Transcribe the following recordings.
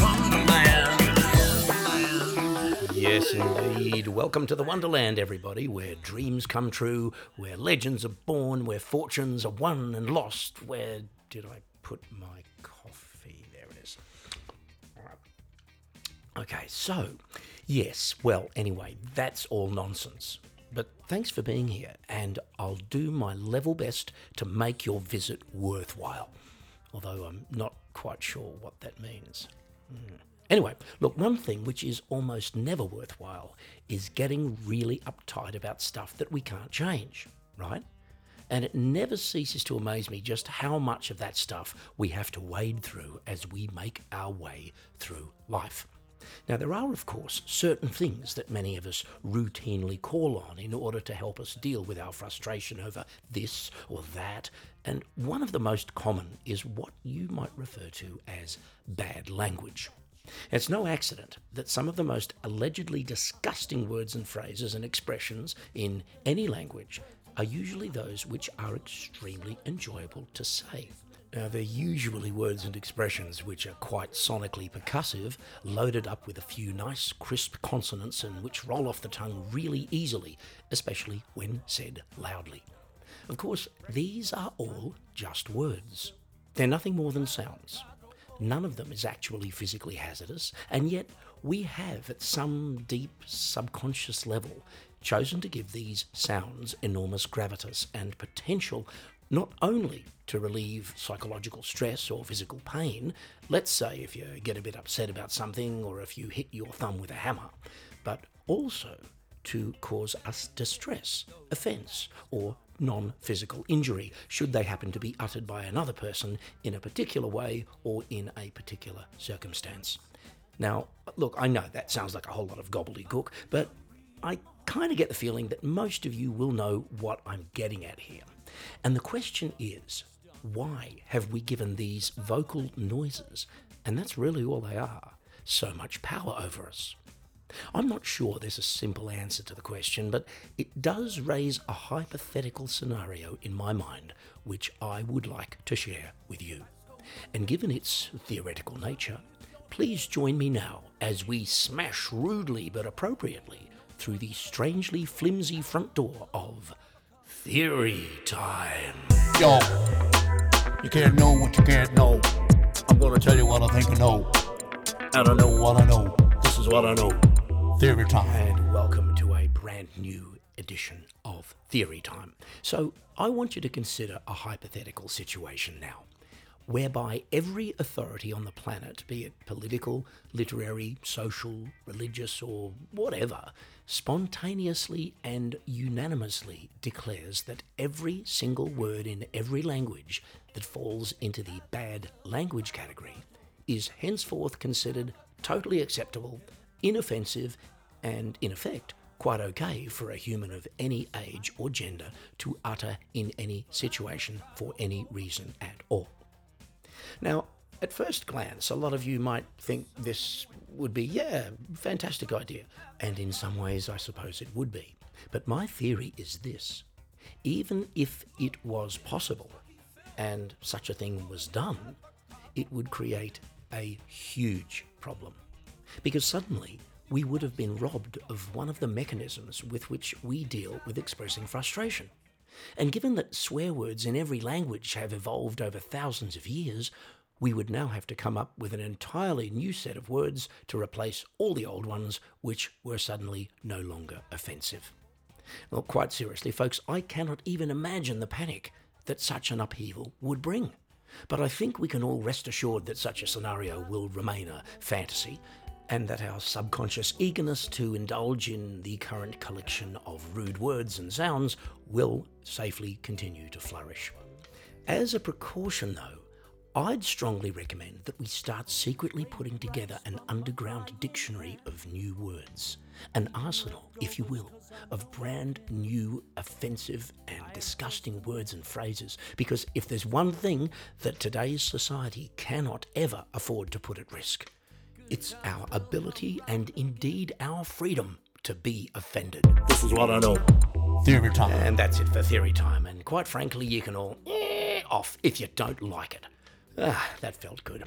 wonderland. Yes, indeed. Welcome to the Wonderland, everybody, where dreams come true, where legends are born, where fortunes are won and lost. Where did I put my coffee? There it is. Okay, so, yes, well, anyway, that's all nonsense. But thanks for being here, and I'll do my level best to make your visit worthwhile. Although I'm not quite sure what that means. Anyway, look, one thing which is almost never worthwhile is getting really uptight about stuff that we can't change, right? And it never ceases to amaze me just how much of that stuff we have to wade through as we make our way through life. Now, there are, of course, certain things that many of us routinely call on in order to help us deal with our frustration over this or that, and one of the most common is what you might refer to as bad language. It's no accident that some of the most allegedly disgusting words and phrases and expressions in any language are usually those which are extremely enjoyable to say. Now, they're usually words and expressions which are quite sonically percussive, loaded up with a few nice, crisp consonants and which roll off the tongue really easily, especially when said loudly. Of course, these are all just words. They're nothing more than sounds. None of them is actually physically hazardous, and yet we have, at some deep subconscious level, chosen to give these sounds enormous gravitas and potential not only to relieve psychological stress or physical pain, let's say if you get a bit upset about something or if you hit your thumb with a hammer, but also to cause us distress, offence, or non physical injury, should they happen to be uttered by another person in a particular way or in a particular circumstance. Now, look, I know that sounds like a whole lot of gobbledygook, but I kind of get the feeling that most of you will know what I'm getting at here. And the question is why have we given these vocal noises, and that's really all they are, so much power over us? I'm not sure there's a simple answer to the question, but it does raise a hypothetical scenario in my mind which I would like to share with you. And given its theoretical nature, please join me now as we smash rudely but appropriately through the strangely flimsy front door of Theory Time. Yo, you can't know what you can't know. I'm gonna tell you what I think I know. And I don't know what I know. This is what I know. Theory time. and welcome to a brand new edition of Theory Time. So, I want you to consider a hypothetical situation now, whereby every authority on the planet, be it political, literary, social, religious, or whatever, spontaneously and unanimously declares that every single word in every language that falls into the bad language category is henceforth considered totally acceptable, inoffensive, and in effect, quite okay for a human of any age or gender to utter in any situation for any reason at all. Now, at first glance, a lot of you might think this would be, yeah, fantastic idea. And in some ways, I suppose it would be. But my theory is this even if it was possible and such a thing was done, it would create a huge problem. Because suddenly, we would have been robbed of one of the mechanisms with which we deal with expressing frustration. And given that swear words in every language have evolved over thousands of years, we would now have to come up with an entirely new set of words to replace all the old ones which were suddenly no longer offensive. Well, quite seriously, folks, I cannot even imagine the panic that such an upheaval would bring. But I think we can all rest assured that such a scenario will remain a fantasy, and that our subconscious eagerness to indulge in the current collection of rude words and sounds will safely continue to flourish. As a precaution, though, I'd strongly recommend that we start secretly putting together an underground dictionary of new words, an arsenal, if you will, of brand new, offensive, and disgusting words and phrases. Because if there's one thing that today's society cannot ever afford to put at risk, it's our ability and indeed our freedom to be offended. This is what I know. Theory time. And that's it for theory time. And quite frankly, you can all eh off if you don't like it. Ah, that felt good.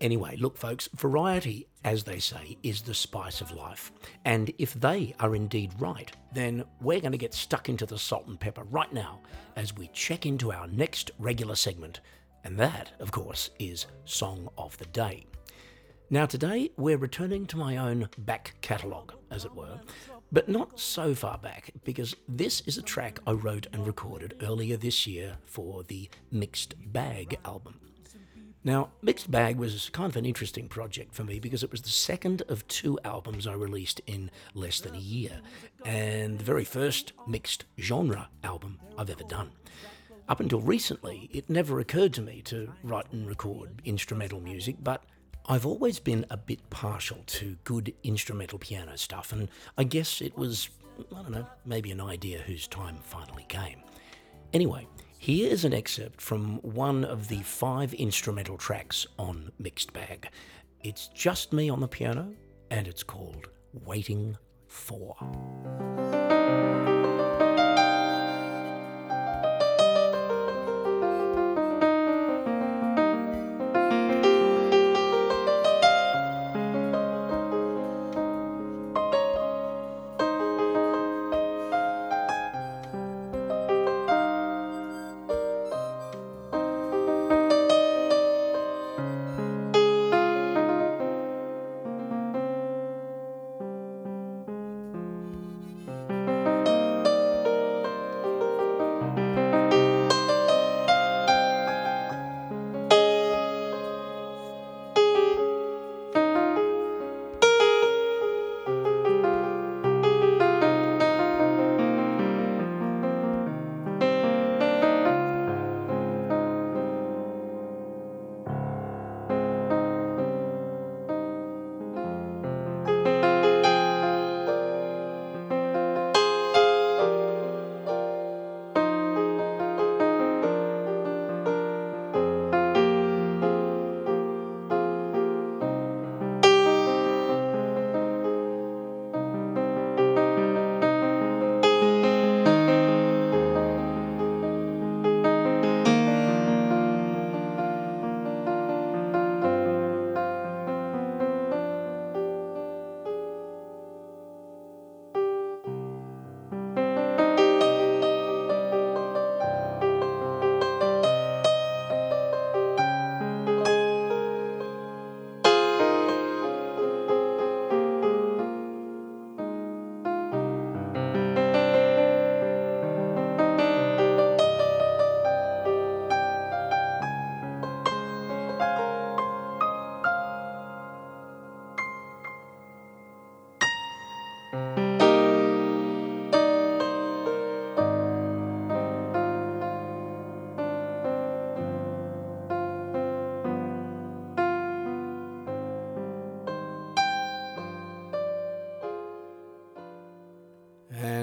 Anyway, look, folks, variety, as they say, is the spice of life. And if they are indeed right, then we're going to get stuck into the salt and pepper right now as we check into our next regular segment. And that, of course, is Song of the Day. Now, today we're returning to my own back catalogue, as it were, but not so far back because this is a track I wrote and recorded earlier this year for the Mixed Bag album. Now, Mixed Bag was kind of an interesting project for me because it was the second of two albums I released in less than a year, and the very first mixed genre album I've ever done. Up until recently, it never occurred to me to write and record instrumental music, but I've always been a bit partial to good instrumental piano stuff, and I guess it was, I don't know, maybe an idea whose time finally came. Anyway, here is an excerpt from one of the five instrumental tracks on Mixed Bag. It's just me on the piano, and it's called Waiting For.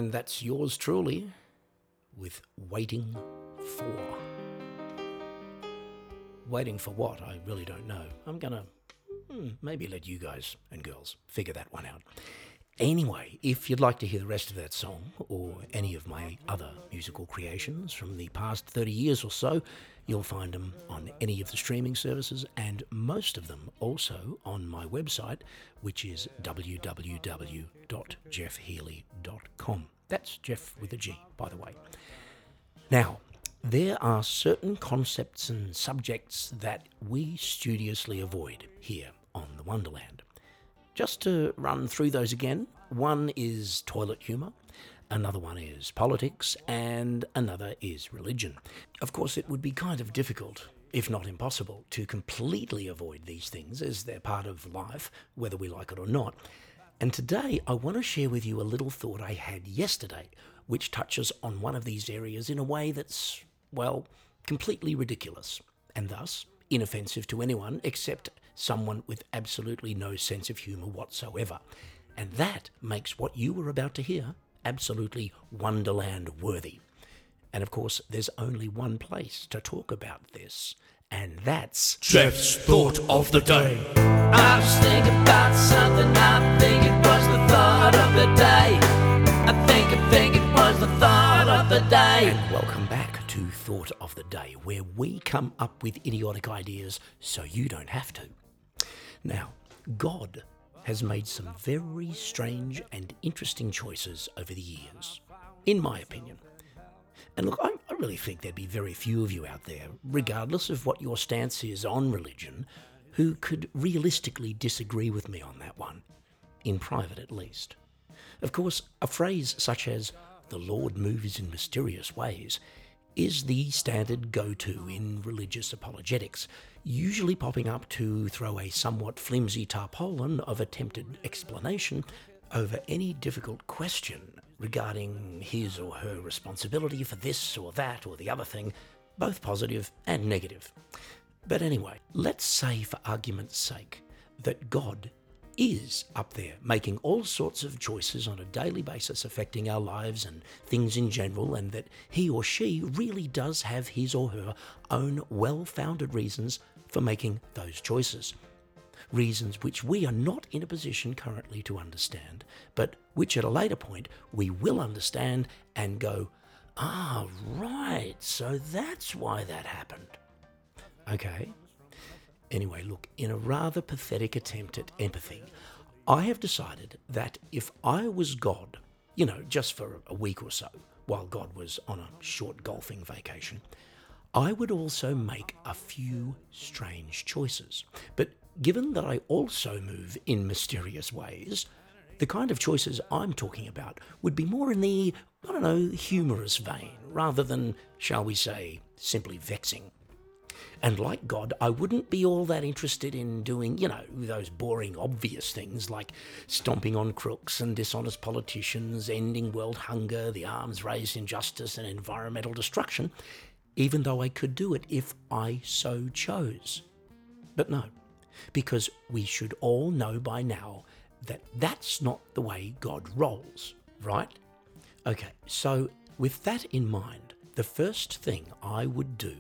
And that's yours truly with Waiting For. Waiting for what? I really don't know. I'm going to hmm, maybe let you guys and girls figure that one out. Anyway, if you'd like to hear the rest of that song or any of my other musical creations from the past 30 years or so, you'll find them on any of the streaming services and most of them also on my website, which is www.geoffhealy.com. That's Geoff with a G, by the way. Now, there are certain concepts and subjects that we studiously avoid here on the Wonderland. Just to run through those again, one is toilet humour, another one is politics, and another is religion. Of course, it would be kind of difficult, if not impossible, to completely avoid these things as they're part of life, whether we like it or not. And today I want to share with you a little thought I had yesterday, which touches on one of these areas in a way that's, well, completely ridiculous, and thus inoffensive to anyone except someone with absolutely no sense of humour whatsoever. And that makes what you were about to hear absolutely Wonderland worthy. And of course, there's only one place to talk about this, and that's Geoff's thought of the day. I was thinking about something. I think it was the thought of the day. I think, I think it was the thought of the day. And welcome back to to Thought of the Day, where we come up with idiotic ideas so you don't have to. Now, God has made some very strange and interesting choices over the years, in my opinion. And look, I, I really think there'd be very few of you out there, regardless of what your stance is on religion, who could realistically disagree with me on that one, in private at least. Of course, a phrase such as, the Lord moves in mysterious ways, is the standard go to in religious apologetics, usually popping up to throw a somewhat flimsy tarpaulin of attempted explanation over any difficult question regarding his or her responsibility for this or that or the other thing, both positive and negative. But anyway, let's say for argument's sake that God is up there making all sorts of choices on a daily basis affecting our lives and things in general, and that he or she really does have his or her own well founded reasons for making those choices. Reasons which we are not in a position currently to understand, but which at a later point we will understand and go, ah, right, so that's why that happened. Okay, Anyway, look, in a rather pathetic attempt at empathy, I have decided that if I was God, you know, just for a week or so, while God was on a short golfing vacation, I would also make a few strange choices. But given that I also move in mysterious ways, the kind of choices I'm talking about would be more in the, I don't know, humorous vein, rather than, shall we say, simply vexing. And like God, I wouldn't be all that interested in doing, you know, those boring, obvious things like stomping on crooks and dishonest politicians, ending world hunger, the arms race, injustice, and environmental destruction, even though I could do it if I so chose. But no, because we should all know by now that that's not the way God rolls, right? Okay, so with that in mind, the first thing I would do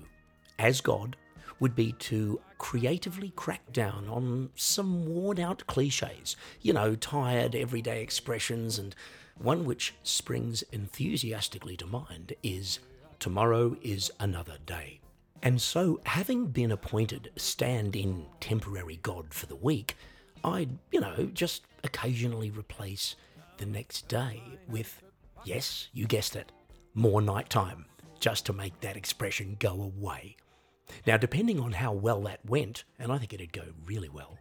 as God would be to creatively crack down on some worn out cliches, you know, tired everyday expressions, and one which springs enthusiastically to mind is tomorrow is another day. And so, having been appointed stand in temporary God for the week, I'd, you know, just occasionally replace the next day with, yes, you guessed it, more nighttime, just to make that expression go away. Now, depending on how well that went, and I think it'd go really well,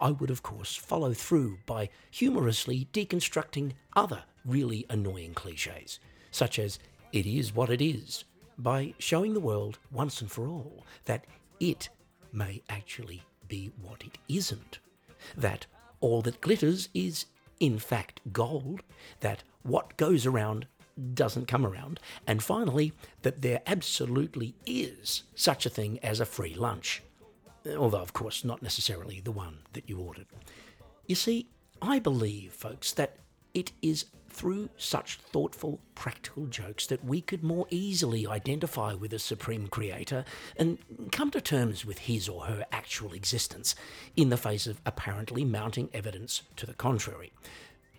I would, of course, follow through by humorously deconstructing other really annoying cliches, such as it is what it is, by showing the world once and for all that it may actually be what it isn't. That all that glitters is, in fact, gold. That what goes around doesn't come around. And finally, that there absolutely is such a thing as a free lunch. Although, of course, not necessarily the one that you ordered. You see, I believe, folks, that it is through such thoughtful, practical jokes that we could more easily identify with a supreme creator and come to terms with his or her actual existence in the face of apparently mounting evidence to the contrary.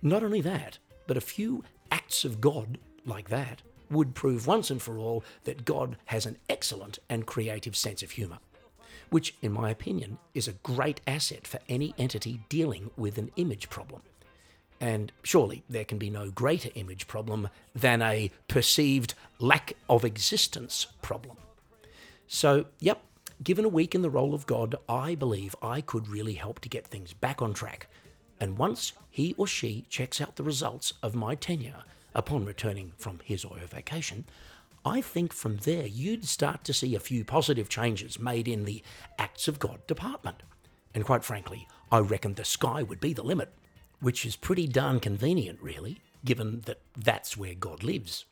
Not only that, but a few acts of God like that would prove once and for all that God has an excellent and creative sense of humour, which, in my opinion, is a great asset for any entity dealing with an image problem. And surely there can be no greater image problem than a perceived lack of existence problem. So, yep, given a week in the role of God, I believe I could really help to get things back on track. And once he or she checks out the results of my tenure, upon returning from his or her vacation, I think from there you'd start to see a few positive changes made in the Acts of God department. And quite frankly, I reckon the sky would be the limit, which is pretty darn convenient, really, given that that's where God lives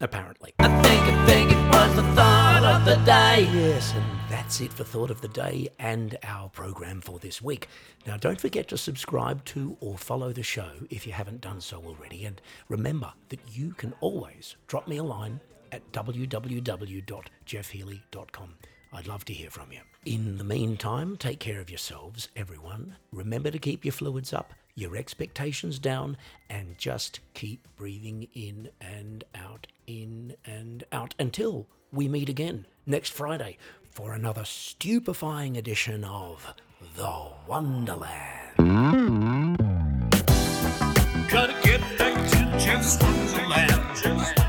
apparently. I think, I think it was the thought of the day. Yes, and that's it for Thought of the Day and our program for this week. Now, don't forget to subscribe to or follow the show if you haven't done so already. And remember that you can always drop me a line at www.geoffhealy.com. I'd love to hear from you. In the meantime, take care of yourselves, everyone. Remember to keep your fluids up, your expectations down, and just keep breathing in and out, in and out until we meet again next Friday for another stupefying edition of The Wonderland. Gotta get back to Geoff's Wonderland.